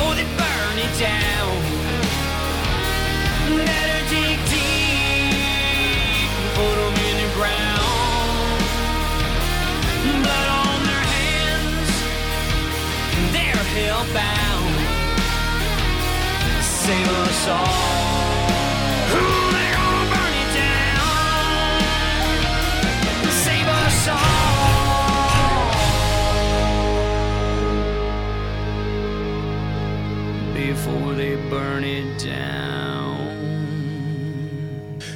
before they burn it down. Better dig deep and put in the ground. Blood on their hands, they're hellbound. Save us all. Before they burn it down.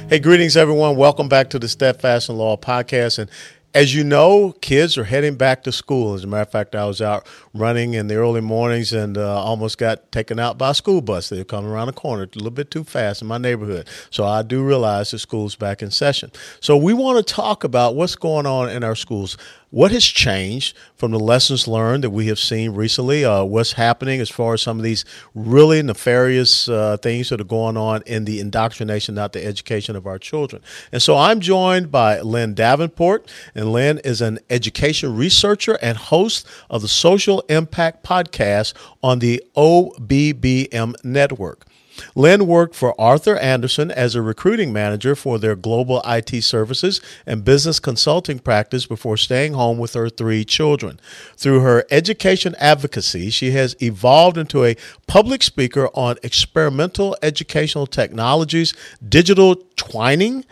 Hey, greetings, everyone. Welcome back to the Steadfast and Loyal podcast. And as you know, kids are heading back to school. As a matter of fact, I was out running in the early mornings and uh, almost got taken out by a school bus. They were coming around the corner a little bit too fast in my neighborhood. So I do realize the school's back in session. So we want to talk about what's going on in our schools. What has changed from the lessons learned that we have seen recently? Uh, what's happening as far as some of these really nefarious uh, things that are going on in the indoctrination, not the education of our children? And so I'm joined by Lynn Davenport, and Lynn is an education researcher and host of the Social Impact Podcast on the OBBM network. Lynn worked for Arthur Andersen as a recruiting manager for their global IT services and business consulting practice before staying home with her three children. Through her education advocacy, she has evolved into a public speaker on experimental educational technologies, digital twining,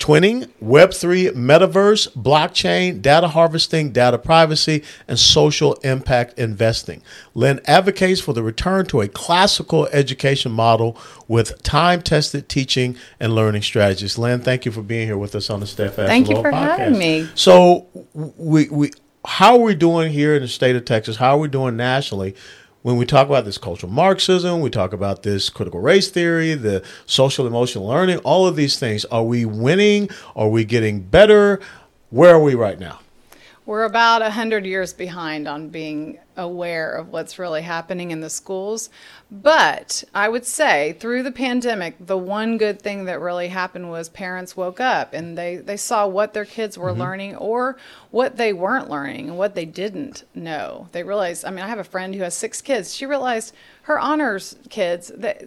twinning, Web3, metaverse, blockchain, data harvesting, data privacy, and social impact investing. Lynn advocates for the return to a classical education model with time tested teaching and learning strategies. Lynn, thank you for being here with us on the Steadfast Thank you for podcast. having me. So, we, we, how are we doing here in the state of Texas? How are we doing nationally? When we talk about this cultural Marxism, we talk about this critical race theory, the social emotional learning, all of these things. Are we winning? Are we getting better? Where are we right now? We're about 100 years behind on being aware of what's really happening in the schools. But I would say through the pandemic, the one good thing that really happened was parents woke up and they, they saw what their kids were mm-hmm. learning or what they weren't learning and what they didn't know. They realized, I mean, I have a friend who has six kids. She realized her honors kids, that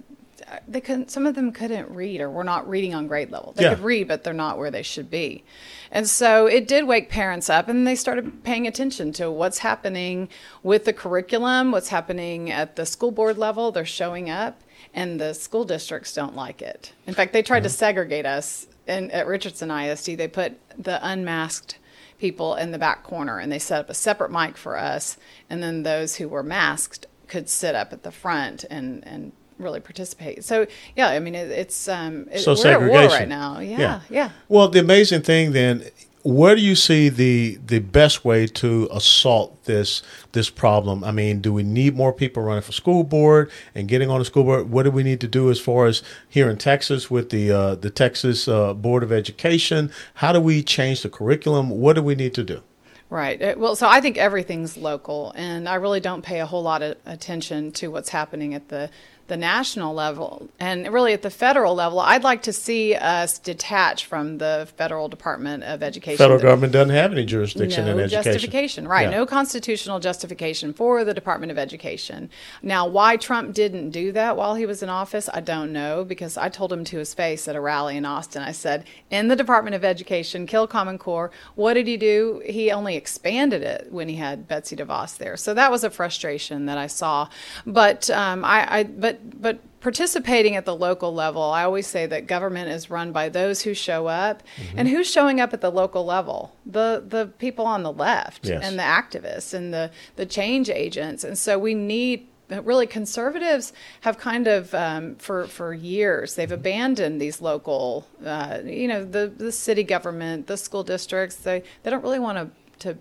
they couldn't some of them couldn't read or were not reading on grade level. They Yeah. could read but they're not where they should be. And so it did wake parents up and they started paying attention to what's happening with the curriculum what's happening at the school board level. They're showing up and the school districts don't like it. In fact they tried to mm-hmm. segregate us and at richardson isd they put the unmasked people in the back corner and they set up a separate mic for us and then those who were masked could sit up at the front and and really participate so yeah i mean it, it's um it, So we're at war segregation. right now yeah yeah, Well, the amazing thing then, where do you see the the best way to assault this this problem? I mean, do we need more people running for school board and getting on the school board? What do we need to do as far as here in Texas with the uh, the Texas uh, Board of Education? How do we change the curriculum? What do we need to do? Right. Uh, Well, so I think everything's local, and I really don't pay a whole lot of attention to what's happening at the the national level and really at the federal level. I'd like to see us detach from the federal Department of Education. Federal government doesn't have any jurisdiction in no education. justification, right? Yeah. No constitutional justification for the Department of Education. Now, why Trump didn't do that while he was in office, I don't know because I told him to his face at a rally in Austin. I said, "In the Department of Education, kill Common Core." What did he do? He only expanded it when he had Betsy DeVos there. So that was a frustration that I saw. But um, I, I, but but participating at the local level, I always say that government is run by those who show up, Mm-hmm. and who's showing up at the local level? The the people on the left Yes. and the activists and the the change agents, and so we need. Really, conservatives have kind of um, for for years they've abandoned these local, uh, you know, the the city government, the school districts. They they don't really want to to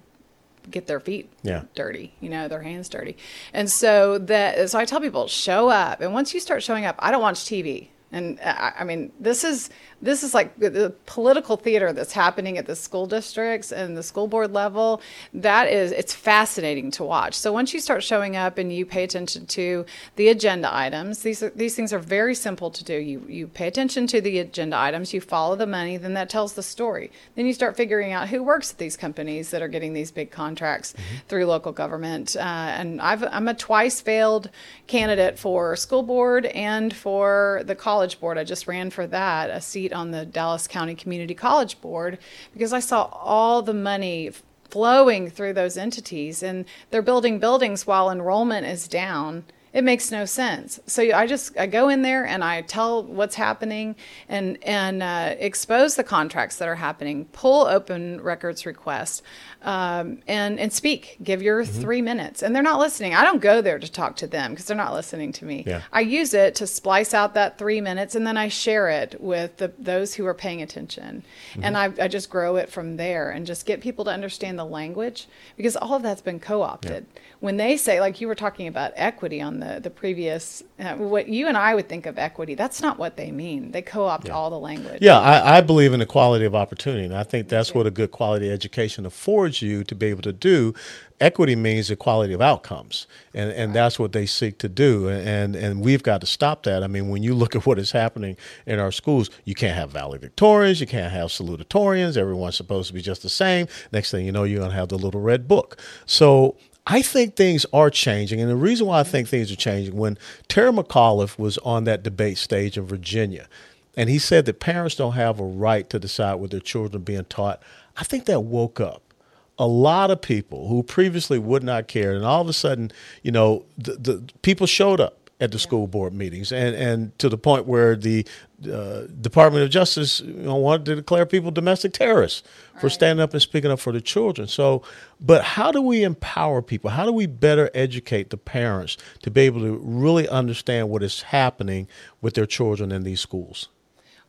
get their feet Yeah. dirty, you know, their hands dirty. And so that so I tell people show up. And once you start showing up, I don't watch TV. And I, I mean, this is this is like the, political theater that's happening at the school districts and the school board level. That is, it's fascinating to watch. So once you start showing up and you pay attention to the agenda items, these are, these things are very simple to do. You you pay attention to the agenda items, you follow the money, then that tells the story. Then you start figuring out who works at these companies that are getting these big contracts through local government. Uh, and I've, I'm a twice failed candidate for school board and for the college board. I just ran for that, a seat on the Dallas County Community College Board, because I saw all the money flowing through those entities and they're building buildings while enrollment is down it makes no sense. So I just I go in there and I tell what's happening and and uh, expose the contracts that are happening. Pull open records requests um, and and speak. Give your Mm-hmm. three minutes. And they're not listening. I don't go there to talk to them because they're not listening to me. Yeah. I use it to splice out that three minutes and then I share it with the, those who are paying attention. Mm-hmm. And I, I just grow it from there and just get people to understand the language because all of that's been co opted. When they say, like you were talking about equity on the, the previous, uh, what you and I would think of equity, that's not what they mean. They co opt all the language. Yeah, I, I believe in equality of opportunity, and I think that's what a good quality education affords you to be able to do. Equity means equality of outcomes, and, and that's what they seek to do. And and we've got to stop that. I mean, when you look at what is happening in our schools, you can't have valedictorians, you can't have salutatorians. Everyone's supposed to be just the same. Next thing you know, you're going to have the little red book. So I think things are changing. And the reason why I think things are changing, when Terry McAuliffe was on that debate stage in Virginia, and he said that parents don't have a right to decide what their children are being taught, I think that woke up a lot of people who previously would not care. And all of a sudden, you know, the, the people showed up at the school board meetings, and, and to the point where the uh, Department of Justice you know, wanted to declare people domestic terrorists for standing up and speaking up for the children. So, but how do we empower people? How do we better educate the parents to be able to really understand what is happening with their children in these schools?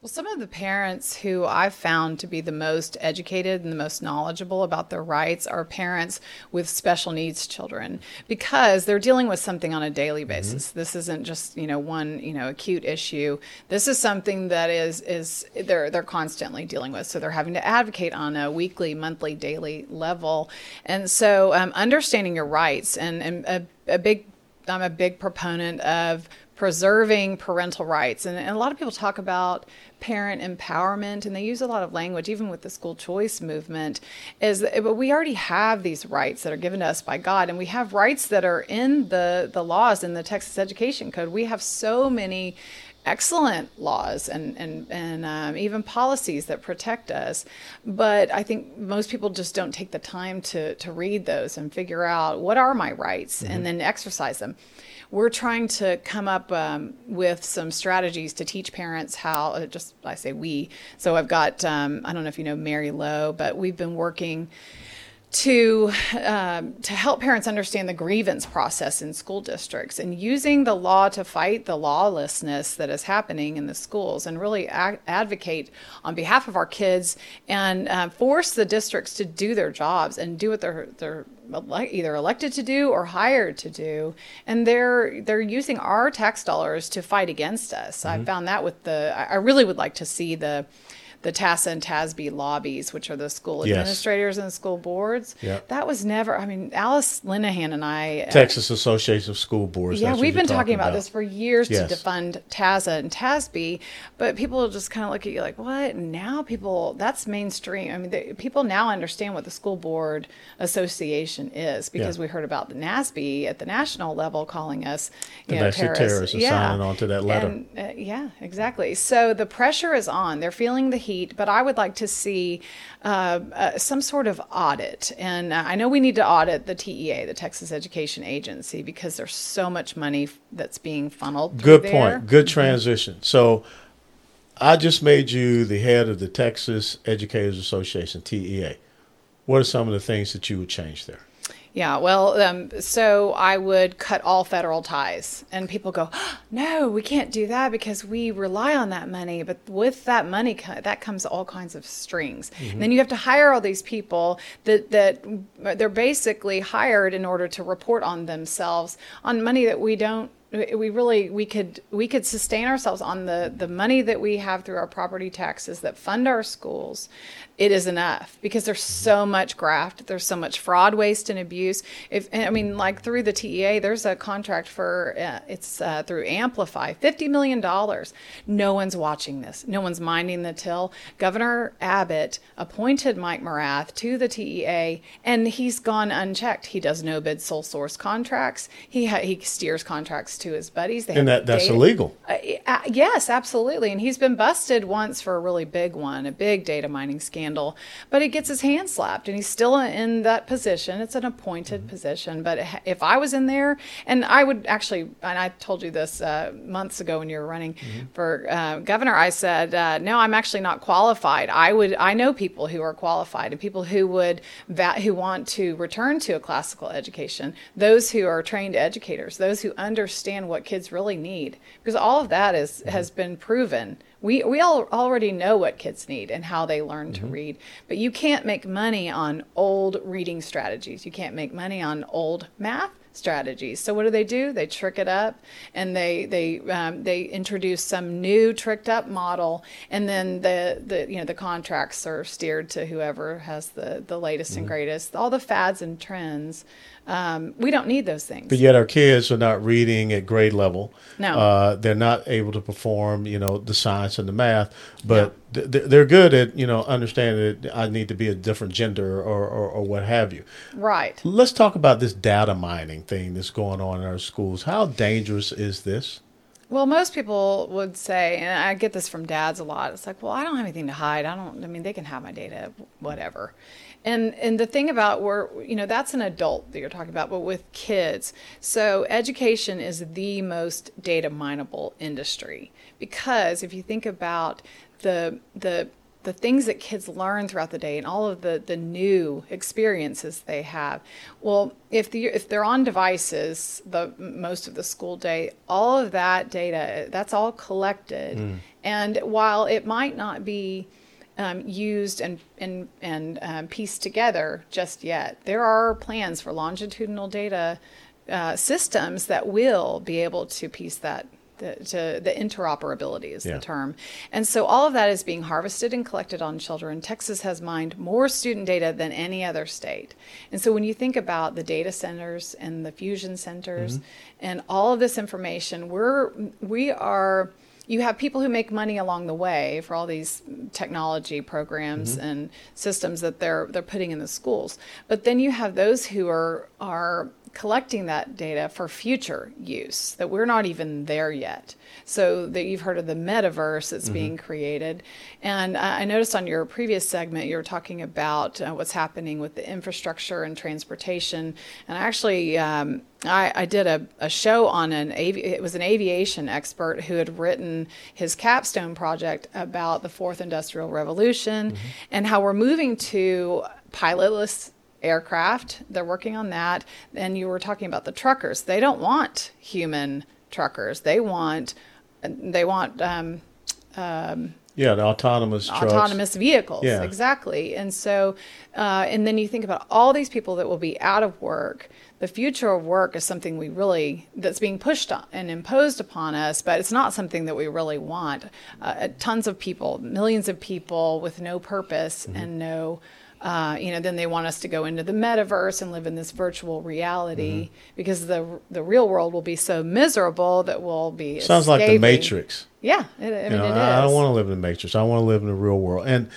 Well, some of the parents who I've found to be the most educated and the most knowledgeable about their rights are parents with special needs children because they're dealing with something on a daily basis. This isn't just, you know, one, you know, acute issue. This is something that is is they're they're constantly dealing with. So they're having to advocate on a weekly, monthly, daily level. And so um, understanding your rights and, and a, a big I'm a big proponent of preserving parental rights. And, and, a lot of people talk about parent empowerment, and they use a lot of language, even with the school choice movement. Is that, but we already have these rights that are given to us by God, and we have rights that are in the the laws in the Texas Education Code. We have so many excellent laws and and and um, even policies that protect us. But I think most people just don't take the time to to read those and figure out what are my rights and then exercise them. We're trying to come up um, with some strategies to teach parents how. uh, Just I say we. So I've got um, I don't know if you know Mary Lowe, but we've been working to um, to help parents understand the grievance process in school districts and using the law to fight the lawlessness that is happening in the schools and really a- advocate on behalf of our kids and uh, force the districts to do their jobs and do what they're they're either elected to do or hired to do. And they're they're using our tax dollars to fight against us. I found that with the I really would like to see the the TASA and TASB lobbies, which are the school Yes. administrators and school boards. Yeah. That was never, I mean, Alice Linahan and I. uh, Texas Association of School Boards. yeah, we've been talking about, this for years Yes. to defund TASA and TASB, but people just kind of look at you like, what? Now people, that's mainstream. I mean, they, people now understand what the School Board Association is because Yeah. we heard about the NASB at the national level calling us, you know, terrorists. terrorists and signing on to that letter. And, uh, yeah, exactly. So the pressure is on. They're feeling the heat, but I would like to see uh, uh, some sort of audit. And uh, I know we need to audit the TEA, the Texas Education Agency, because there's so much money that's being funneled. Good there. point. Good transition. So I just made you the head of the Texas Educators Association, TEA. What are some of the things that you would change there? Yeah, well, um, so I would cut all federal ties, and people go, "No, we can't do that because we rely on that money." But with that money, that comes all kinds of strings. And then you have to hire all these people that that they're basically hired in order to report on themselves on money that we don't we we really we could we could sustain ourselves on the the money that we have through our property taxes that fund our schools it is enough because there's so much graft there's so much fraud waste and abuse. If i mean like through the tea there's a contract for uh, it's uh, through amplify 50 million dollars. No one's watching this. No one's minding the till. Governor abbott appointed mike morath to the tea and he's gone unchecked. He does no bid sole source contracts. He ha- he steers contracts to his buddies. They And that, that's data- illegal. uh, uh, yes, absolutely. And he's been busted once for a really big one, a big data mining scandal. But he gets his hand slapped, and he's still in that position. It's an appointed Mm-hmm. position. But if I was in there, and I would actually, and I told you this uh, months ago when you were running Mm-hmm. for uh, governor, I said, uh, no, I'm actually not qualified. I would, I know people who are qualified and people who would, va- who want to return to a classical education. Those who are trained educators, those who understand what kids really need, because all of that is, has been proven. We, we all already know what kids need and how they learn to read, but you can't make money on old reading strategies. You can't make money on old math strategies. So what do they do? They trick it up, and they they um, they introduce some new tricked up model, and then the the you know the contracts are steered to whoever has the the latest and greatest. All the fads and trends. Um, we don't need those things. But yet our kids are not reading at grade level. No. Uh, they're not able to perform, you know, the science and the math, but th- th- they're good at, you know, understanding that I need to be a different gender or, or, or what have you. right. Let's talk about this data mining thing that's going on in our schools. How dangerous is this? Well, most people would say, and I get this from dads a lot. It's like, well, I don't have anything to hide. I don't. I mean, they can have my data, whatever. And and the thing about where you know that's an adult that you're talking about, but with kids, so education is the most data mineable industry because if you think about the the the things that kids learn throughout the day and all of the, the new experiences they have. Well, if the if they're on devices the most of the school day, all of that data that's all collected, and while it might not be um, used and and and um, pieced together just yet, there are plans for longitudinal data uh, systems that will be able to piece that the, to the interoperability is Yeah. the term. And so all of that is being harvested and collected on children. Texas has mined more student data than any other state. And so when you think about the data centers and the fusion centers mm-hmm. and all of this information, we're we are you have people who make money along the way for all these technology programs mm-hmm. and systems that they're they're putting in the schools. But then you have those who are are collecting that data for future use that we're not even there yet. So that you've heard of the metaverse that's being created, and I noticed on your previous segment you were talking about uh, what's happening with the infrastructure and transportation. And actually, um, I, I did a, a show on an it was an aviation expert who had written his capstone project about the fourth industrial revolution and how we're moving to pilotless aircraft. They're working on that. And you were talking about the truckers. They don't want human truckers. They want they want um, Yeah, the autonomous trucks. autonomous vehicles. Yeah. Exactly. And so, uh, and then you think about all these people that will be out of work. The future of work is something we really, that's being pushed on and imposed upon us, but it's not something that we really want. Uh, tons of people, millions of people with no purpose Mm-hmm. and no, uh, you know, then they want us to go into the metaverse and live in this virtual reality Mm-hmm. because the the real world will be so miserable that we'll be Sounds like the. Matrix. Yeah, it, I mean You know, it is. I, I don't want to live in the Matrix. I want to live in the real world. And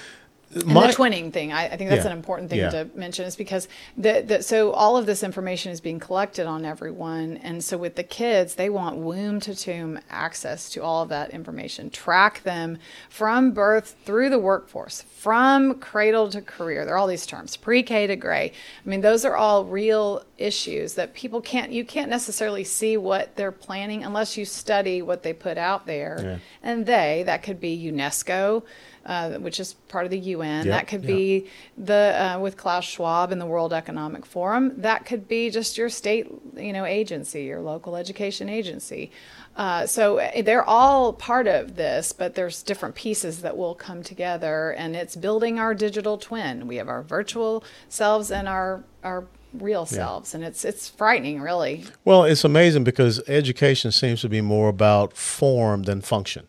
my, the twinning thing, I, I think that's Yeah. an important thing Yeah. to mention, is because the, the so all of this information is being collected on everyone, and so with the kids, they want womb to tomb access to all of that information, track them from birth through the workforce, from cradle to career. There are all these terms, pre-K to gray. I mean, those are all real issues that people can't. You can't necessarily see what they're planning unless you study what they put out there, Yeah. and they that could be UNESCO. Uh, which is part of the UN. Yeah, that could yeah. be the uh, with Klaus Schwab and the World Economic Forum. That could be just your state, you know, agency, your local education agency. Uh, so uh, they're all part of this, but there's different pieces that will come together, and it's building our digital twin. We have our virtual selves and our our real selves, and it's it's frightening, really. Well, it's amazing because education seems to be more about form than function.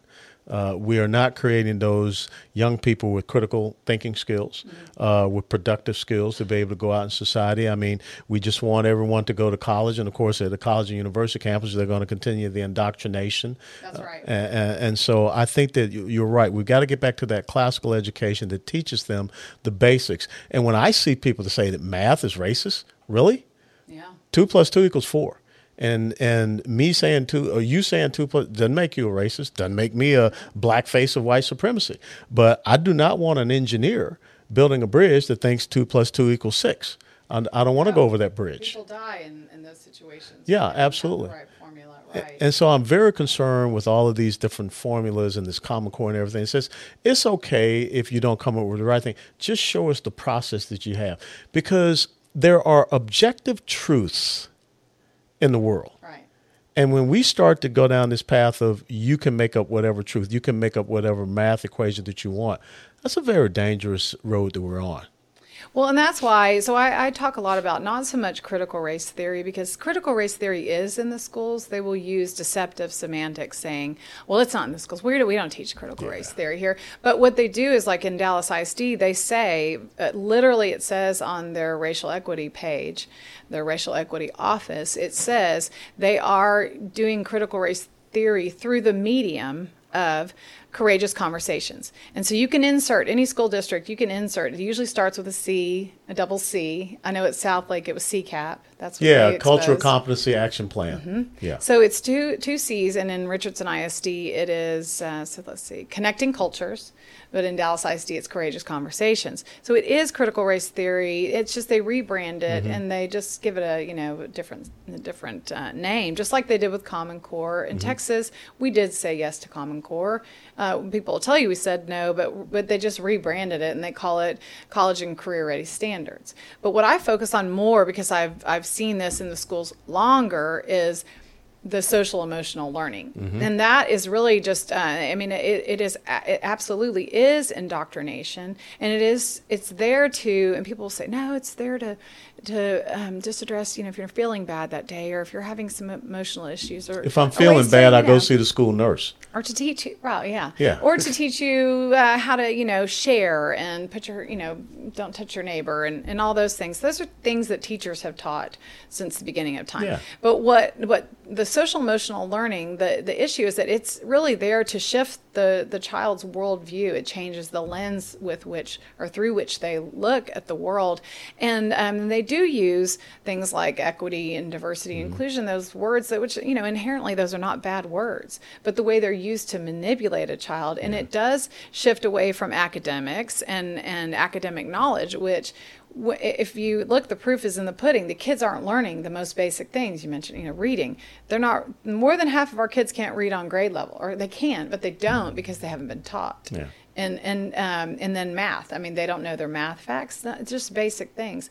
Uh, we are not creating those young people with critical thinking skills, uh, with productive skills to be able to go out in society. I mean, we just want everyone to go to college, and of course, at the college and university campus, they're going to continue the indoctrination. That's right. Uh, and, and so I think that you- you're right. We've got to get back to that classical education that teaches them the basics. And when I see people to say that math is racist, really? Yeah. two plus two equals four. And and me saying two or you saying two plus doesn't make you a racist, doesn't make me a black face of white supremacy. But I do not want an engineer building a bridge that thinks two plus two equals six. I, I don't want to go over that bridge. People die in, in those situations. Yeah, They don't have the absolutely. Right formula, right? And so I'm very concerned with all of these different formulas and this Common Core and everything. It says it's okay if you don't come up with the right thing. Just show us the process that you have. Because there are objective truths in the world. right. And when we start to go down this path of you can make up whatever truth, you can make up whatever math equation that you want, that's a very dangerous road that we're on. Well, and that's why. So I, I talk a lot about not so much critical race theory because critical race theory is in the schools. They will use deceptive semantics, saying, "Well, it's not in the schools. We don't, we don't teach critical race theory here." But what they do is, like in Dallas ISD, they say uh, literally, it says on their racial equity page, their racial equity office, it says they are doing critical race theory through the medium of courageous conversations. And so you can insert any school district, you can insert. It usually starts with a C, a double C. I know at Southlake it was CCAP. That's what Yeah, cultural competency action plan. Yeah. So it's two two C's, and in Richardson ISD it is. Uh, so let's see, connecting cultures, but in Dallas ISD it's courageous conversations. So it is critical race theory. It's just they rebrand it and they just give it a you know a different a different uh, name, just like they did with Common Core in Texas. We did say yes to Common Core. Uh, people will tell you we said no, but but they just rebranded it and they call it college and career ready standards. But what I focus on more because I've I've seen this in the schools longer is the social emotional learning. And that is really just uh, i mean it, it is it absolutely is indoctrination. And it is it's there to and people say no it's there to to um, just address you know if you're feeling bad that day or if you're having some emotional issues or If I'm feeling ways to, bad, I you go see the school nurse. or to teach you well yeah Yeah. or to teach you uh, how to you know share and put your you know don't touch your neighbor and, and all those things those are things that teachers have taught since the beginning of time Yeah. but what what the social emotional learning the the issue is that it's really there to shift the the child's worldview it changes the lens with which or through which they look at the world and um, they do use things like equity and diversity and inclusion those words that which you know inherently those are not bad words but the way they're used to manipulate a child and it does shift away from academics and and academic knowledge which if you look the proof is in the pudding. The kids aren't learning the most basic things. You mentioned you know reading. They're not more than half of our kids can't read on grade level or they can but they don't because they haven't been taught. Yeah. and and um, and then math. I mean they don't know their math facts It's just basic things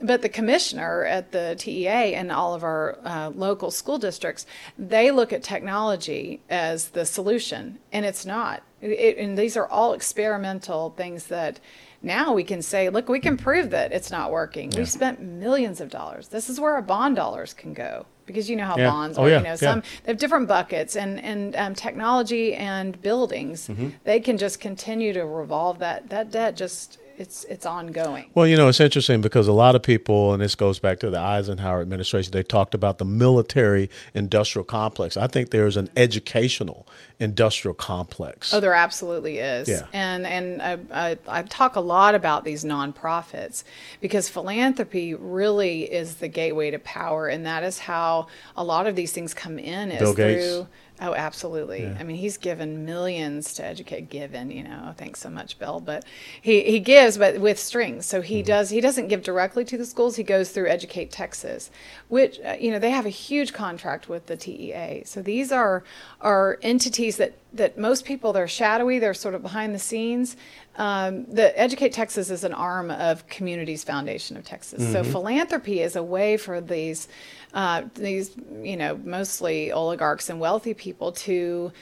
but the commissioner at the TEA and all of our uh, local school districts, they look at technology as the solution, and it's not. It, and these are all experimental things that now we can say, look, we can prove that it's not working. We've spent millions of dollars. This is where our bond dollars can go because you know how Yeah. bonds Oh, are. yeah, You know, yeah. some they have different buckets, and and um, technology and buildings, Mm-hmm. they can just continue to revolve that that debt. Just it's it's ongoing. Well, you know, it's interesting because a lot of people, and this goes back to the Eisenhower administration, they talked about the military industrial complex. I think there's an educational industrial complex. Oh, there absolutely is. Yeah. And and I, I, I talk a lot about these nonprofits because philanthropy really is the gateway to power, and that is how a lot of these things come in. Is Bill Gates. through. Oh, absolutely. I mean, he's given millions to educate. Given, you know, thanks so much, Bill. But he, he gives, but with strings. So he does. He doesn't give directly to the schools. He goes through Educate Texas, which uh, you know they have a huge contract with the TEA. So these are are entities that that most people they're shadowy. They're sort of behind the scenes. Um, the Educate Texas is an arm of Communities Foundation of Texas. So philanthropy is a way for these uh, these you know mostly oligarchs and wealthy people to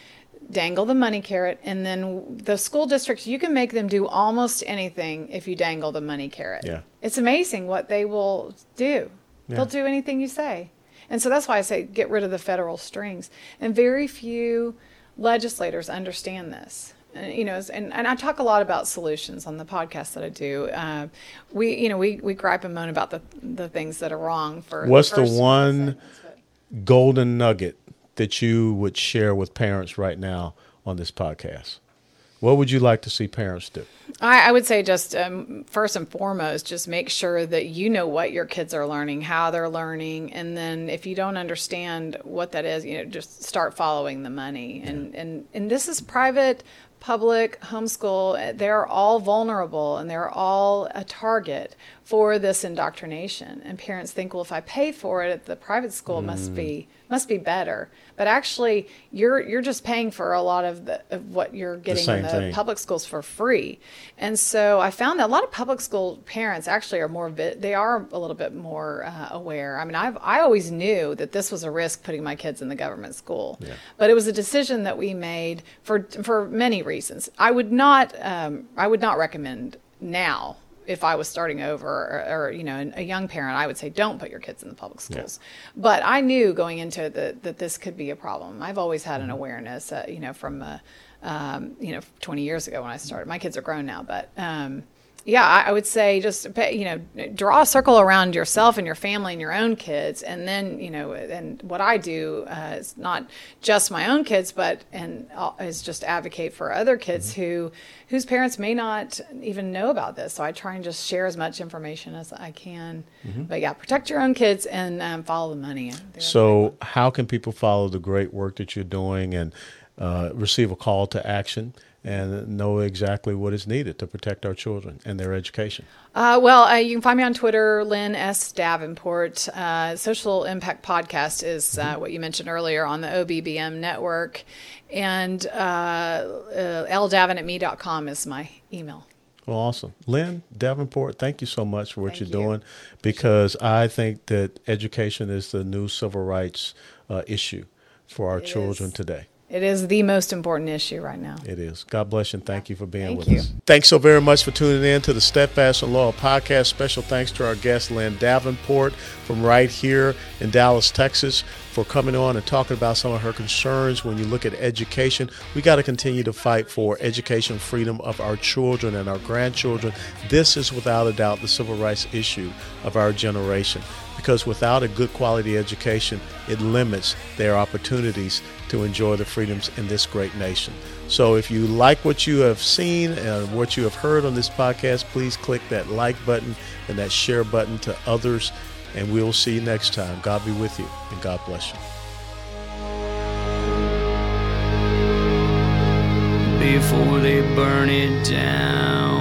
dangle the money carrot, and then the school districts, you can make them do almost anything if you dangle the money carrot. Yeah. It's amazing what they will do. Yeah. They'll do anything you say. And so that's why I say get rid of the federal strings. And very few legislators understand this. You know, and, and I talk a lot about solutions on the podcast that I do. Uh, we, you know, we, we gripe and moan about the the things that are wrong for. What's the few one golden nugget that you would share with parents right now on this podcast? What would you like to see parents do? I, I would say just um, first and foremost, just make sure that you know what your kids are learning, how they're learning, and then if you don't understand what that is, you know, just start following the money. And and and this is private, public, homeschool. They're all vulnerable, and they're all a target for this indoctrination. And parents think, well, if I pay for it at the private school, it must be must be better. But actually, you're you're just paying for a lot of the of what you're getting same in the thing. public schools for free. And so I found that a lot of public school parents actually are more they are a little bit more uh, aware. I mean, I've I always knew that this was a risk putting my kids in the government school, but it was a decision that we made for for many reasons. I would not um, I would not recommend now. If I was starting over, or, or you know, a young parent, I would say don't put your kids in the public schools. But I knew going into it that, that this could be a problem. I've always had an awareness, uh, you know, from uh, um, you know, 20 years ago when I started. My kids are grown now, but um, yeah, I, would say just you know, draw a circle around yourself and your family and your own kids, and then you know, and what I do uh, is not just my own kids, but and uh, is just advocate for other kids who whose parents may not even know about this. So I try and just share as much information as I can. But yeah, protect your own kids and um, follow the money. So, how can people follow the great work that you're doing and uh, receive a call to action and know exactly what is needed to protect our children and their education? Uh, well, uh, you can find me on Twitter, Lynn S. Davenport. Uh, Social Impact Podcast is uh, what you mentioned earlier on the OBBM network. And uh, uh, ldavin at me.com is my email. Well, awesome. Lynn Davenport, thank you so much for what Thank you're you. doing because I think that education is the new civil rights uh, issue for our It children is. today. It is the most important issue right now. It is. God bless you and thank you for being Thank with you. us. Thanks so very much for tuning in to the Steadfast and Loyal podcast. Special thanks to our guest, Lynn Davenport, from right here in Dallas, Texas, for coming on and talking about some of her concerns when you look at education. We got to continue to fight for education freedom of our children and our grandchildren. This is without a doubt the civil rights issue of our generation because without a good quality education, it limits their opportunities to enjoy the freedoms in this great nation. So if you like what you have seen and what you have heard on this podcast, please click that like button and that share button to others. And we'll see you next time. God be with you and God bless you. before they burn it down.